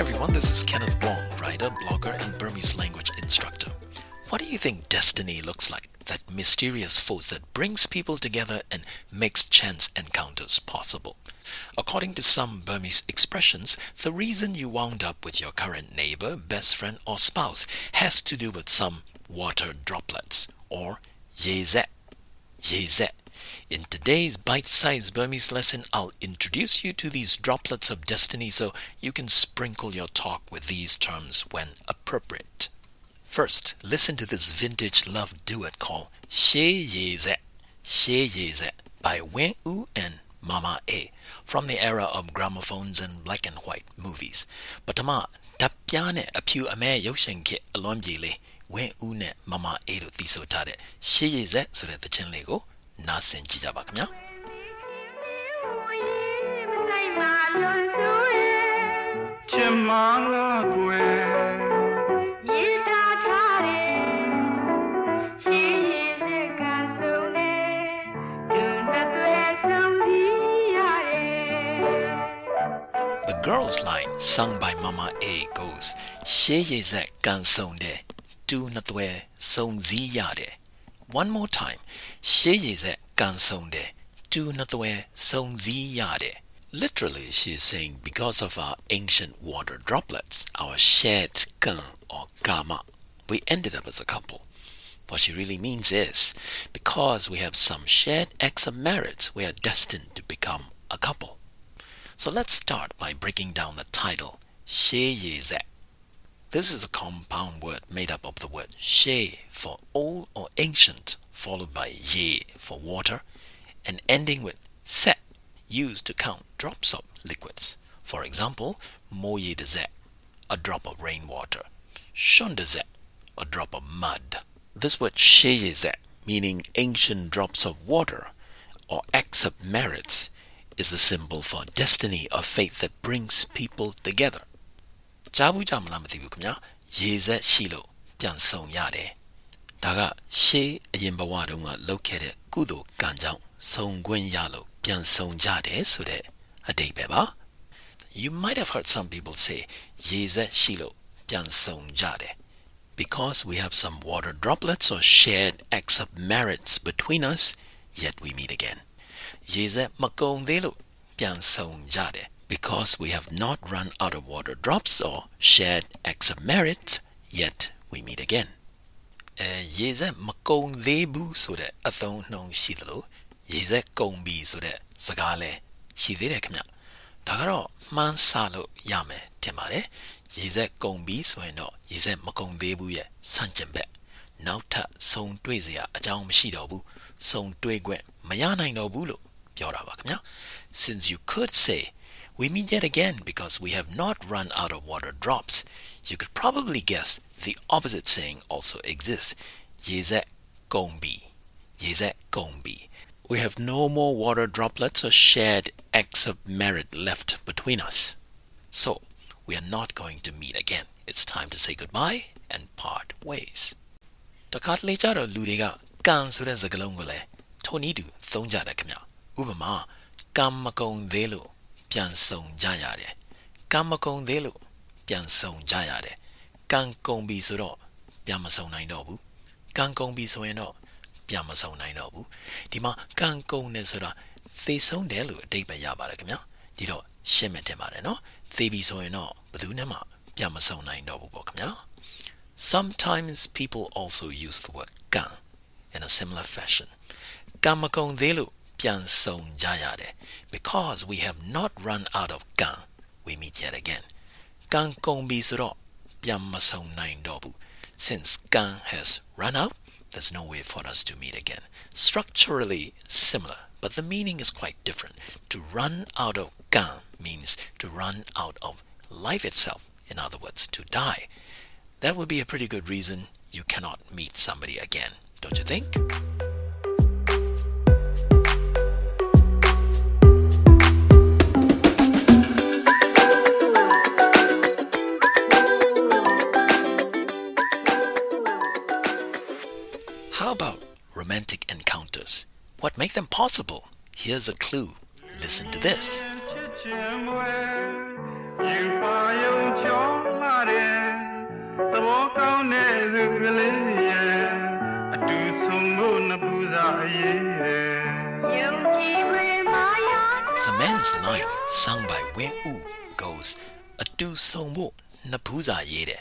everyone, this is Kenneth Wong, writer, blogger, and Burmese language instructor. What do you think destiny looks like? That mysterious force that brings people together and makes chance encounters possible. According to some Burmese expressions, the reason you wound up with your current neighbor, best friend, or spouse has to do with some water droplets, or yezet YZ. In today's bite sized Burmese lesson, I'll introduce you to these droplets of destiny so you can sprinkle your talk with these terms when appropriate. First, listen to this vintage love duet called She Yeze, She Yeze by Win Oo and Mar Mar Aye from the era of gramophones and black and white movies. But Tama, Tapiane Apu Ame Yoshenke Alomjile. အဖြူအမဲရုပ်ရှင်ခစ်အလွန်ပြေလေးဝင်းဦးနဲ့မမအေးတို့တီးဆိုထားတဲ့ရှေးရည်ဆက်ဆိုတဲ့သချင်းလေးကိုနားဆင်ကြည့်ကြပါခင်ဗျာချင်မလားကွယ် The girls line sung by Mama A goes ရှေးရည်ဆက်ကန်ဆုံတဲ့ တူနှစ်သွဲစုံစည်းရတယ် one more time. ရှေးရည်ဆက်ကန်ဆုံတယ်တူနှစ်သွဲစုံစည်းရတယ် literally she is saying because of our ancient water droplets our shared kan or karma we ended up as a couple. What she really means is because we have some shared acts of merits we are destined to become a couple. So let's start by breaking down the title ရှေးရည်ဆက် this is a compound word made up of the word she for old or ancient, followed by ye for water, and ending with set, used to count drops of liquids. For example, moye de zek, a drop of rainwater, shon de zek, a drop of mud. This word she yezek, meaning ancient drops of water or acts of merits, is the symbol for destiny or fate that brings people together. ကြားဘူးကြမလားမသိဘူးခင်ဗျာရေဆက်ရှိလို့ပြန်ဆုံရတယ်ဒါကရှေးအရင်ဘဝတုန်းကလုပ်ခဲ့တဲ့ကုသိုလ်ကံကြောင့်ဆုံခွင့်ရလို့ပြန်ဆုံကြတယ်ဆိုတဲ့အတိတ်ပဲပါ You might have heard some people say ရေဆက်ရှိလို့ပြန်ဆုံကြတယ် because we have some water droplets or shared acts of merits between us yet we meet again ရေဆက်မကုံသေးလို့ပြန်ဆုံကြတယ် because we have not run out of water drops or shared acts of merit, yet we meet again. အဲရေစက်မကုံသေးဘူးဆိုတဲ့အသုံးနှုန်းရှိသလိုရေစက်ကုံပြီဆိုတဲ့စကားလည်းရှိသေးတယ်ခင်ဗျ။ဒါကတော့မှန်းဆလို့ရမယ်ထင်ပါတယ်။ရေစက်ကုံပြီဆိုရင်တော့ရေစက်မကုံသေးဘူးရဲ့ဆန့်ကျင်ဘက်နောက်ထပ်ဆုံတွေ့စရာအကြောင်းမရှိတော့ဘူး။ဆုံတွေ့ခွင့်မရနိုင်တော့ဘူးလို့ပြောတာပါခင်ဗျာ။ Since you could say we meet yet again because we have not run out of water drops you could probably guess the opposite saying also exists yezet gongbi yezet gongbi we have no more water droplets or shared acts of merit left between us so we are not going to meet again it's time to say goodbye and part ways တခါတလေကြတော့လူတွေကကံဆိုတဲ့စကားလုံးကိုလည်းထိုနည်းတူသုံးကြတယ်ခင်ဗျဥပမာကံမကုံသေးလို့ ပြန်ဆုံကြရတယ်ကံမကုံသေးလို့ပြန်ဆုံကြရတယ်ကံကုံပြီဆိုတော့ပြန်မဆုံနိုင်တော့ဘူးကံကုံပြီဆိုရင်တော့ပြန်မဆုံနိုင်တော့ဘူးဒီမှာကံကုံနေဆိုတာသေဆုံးတယ်လို့အတိတ်ပဲရပါတယ်ခင်ဗျာဒီတော့ရှင်းမယ်တင်ပါတယ်နော်သေပြီဆိုရင်တော့ဘယ်သူနဲ့မှပြန်မဆုံနိုင်တော့ဘူးပေါ့ခင်ဗျာ Sometimes people also use the word ကံ in a similar fashion ကံမကုံသေးလို့ ပြန်ဆုံကြရတယ် because we have not run out of ကံ we meet yet again ကံကုန်ပြီဆိုတော့ပြန်မဆုံနိုင်တော့ဘူး since ကံ has run out there's no way for us to meet again structurally similar but the meaning is quite different to run out of ကံ means to run out of life itself in other words to die that would be a pretty good reason you cannot meet somebody again don't you think How about romantic encounters? What make them possible? Here's a clue. Listen to this. The man's line, sung by Win Oo, goes, A do so mo, napuza yede.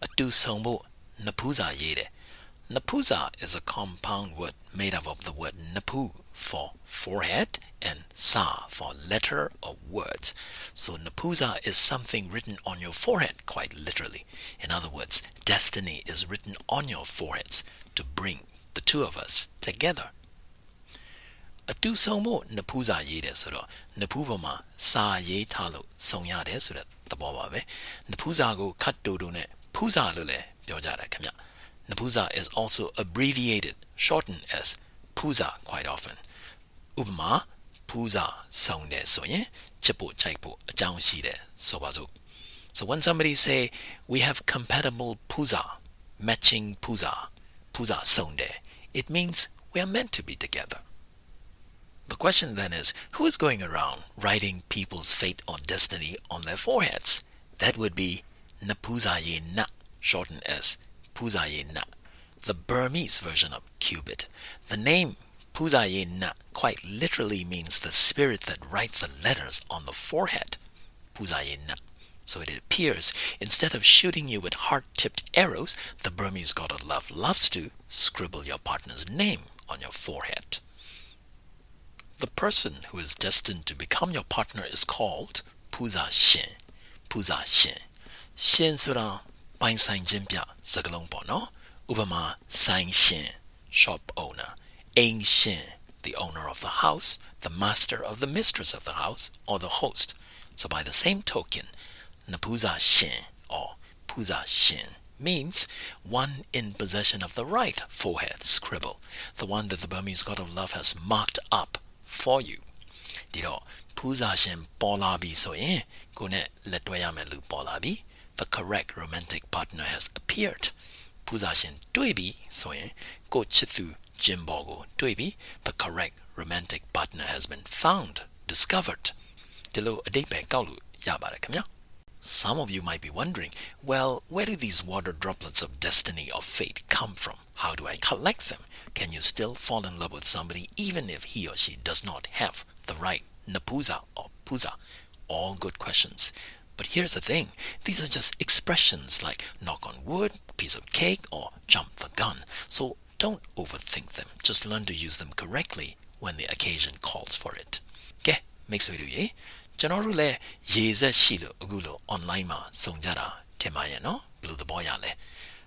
A do so mo, napuza yede. Napuza is a compound word made up of the word napu for forehead and sa for letter or words. So napuza is something written on your forehead, quite literally. In other words, destiny is written on your foreheads to bring the two of us together. အတူဆုံဖို့နဖူးစာရေးတယ်ဆိုတော့နဖူးပေါ်မှာစာရေးထားလို့ဆုံရတယ်ဆိုတဲ့သဘောပါပဲနဖူးစာကိုခတ်တူတူနဲ့ဖူးစာလို့လည်းပြောကြတယ်ခင်ဗျ နဖူးစာ is also abbreviated shortened as ဖူးစာ quite often ဥပမာဖူးစာဆုံတယ်ဆိုရင်ချစ်ဖို့ချိုက်ဖို့အကြောင်းရှိတယ်ဆိုပါစို့ so when somebody say we have compatible puza matching puza puza sonde it means we are meant to be together the question then is who is going around writing people's fate or destiny on their foreheads? That would be Napuzaye Na, shortened as Puzaye Na, the Burmese version of Cupid. The name Puzaye Na quite literally means the spirit that writes the letters on the forehead. Puzaye. So it appears, instead of shooting you with hard tipped arrows, the Burmese god of love loves to scribble your partner's name on your forehead. The person who is destined to become your partner is called Puza Shin. Puza ပိုင်ဆိုင်ခြင်းပြစကားလုံးပေါ့နော်။ဥပမာဆိုင်ရှင် shop owner, အိမ်ရှင် the owner of the house, the master of the mistress of the house, or the host. So by the same token, Napuza Shin or Puza Shin means one in possession of the right forehead scribble, the one that the Burmese god of love has marked up for you ဒီတော့ဖူးစာရှင်ပေါ်လာပြီဆိုရင်ကိုနဲ့လက်တွဲရမယ်လူပေါ်လာပြီ the correct romantic partner has appeared ဖူးစာရှင်တွေ့ပြီဆိုရင်ကိုချစ်သူဂျင်ဘော်ကိုတွေ့ပြီ the correct romantic partner has been found discovered ဒီလိုအတိတ်ပဲကောက်လို့ရပါတယ်ခင်ဗျာ Some of you might be wondering, well, where do these water droplets of destiny or fate come from? How do I collect them? Can you still fall in love with somebody even if he or she does not have the right napuza or puza? All good questions. But here's the thing these are just expressions like knock on wood, piece of cake, or jump the gun. So don't overthink them. Just learn to use them correctly when the occasion calls for it. ကဲမိတ်ဆွေတို့ရေကျွန်တော်တို့လည်းရေဆက်ရှိလို့အခုလို့ online မှာစုံကြတာထင်ပါရဲ့နော်ဘယ်လိုသဘောရလဲ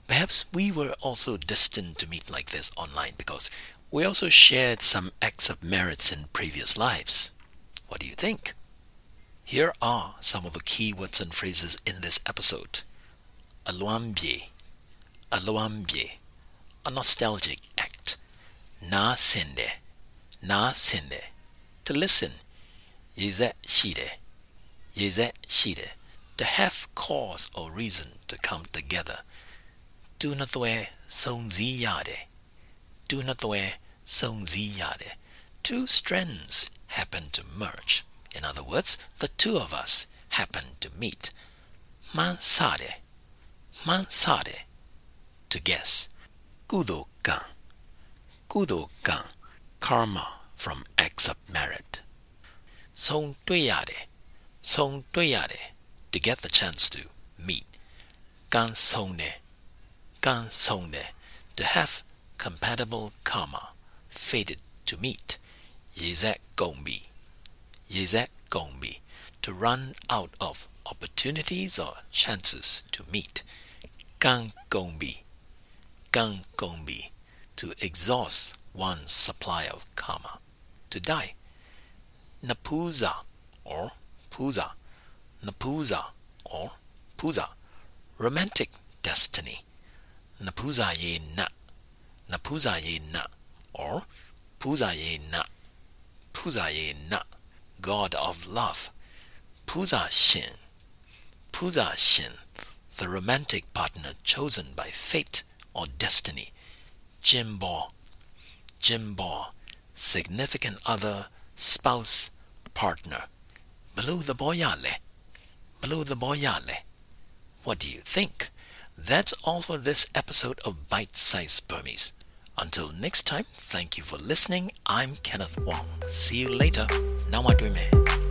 Perhaps we were also destined to meet like this online because we also shared some acts of merits in previous lives. What do you think? Here are some of the key words and phrases in this episode. Aluambie, aluambie, a nostalgic act. Na sende, na sende, to listen. Yeze shide, yeze shide, to have cause or reason to come together. Do not the way do not the way yade. Two strands happen to merge. Afterwards, the two of us happened to meet. Mansade, mansade, to guess. Kudokan, kudokan, karma from acts of merit. Songtoyade, songtoyade, to get the chance to meet. Gansone, gansone, to have compatible karma, fated to meet. Yezek gombi, yezek gonna run out of opportunities or chances to meet. Gang gonna to exhaust one's supply of karma. To die. Napuza or puza. Napuza or puza. Romantic destiny. Napuza ye na. Napuza ye na or puza ye na. Puza ye na. God of love. Puza Shin, Puza Shin, the romantic partner chosen by fate or destiny. Jimbo, Jimbo, significant other spouse, partner. Below the boyale. Below the boyale. What do you think? That's all for this episode of Bite Size Burmese. Until next time, thank you for listening. I'm Kenneth Wong. See you later. Me.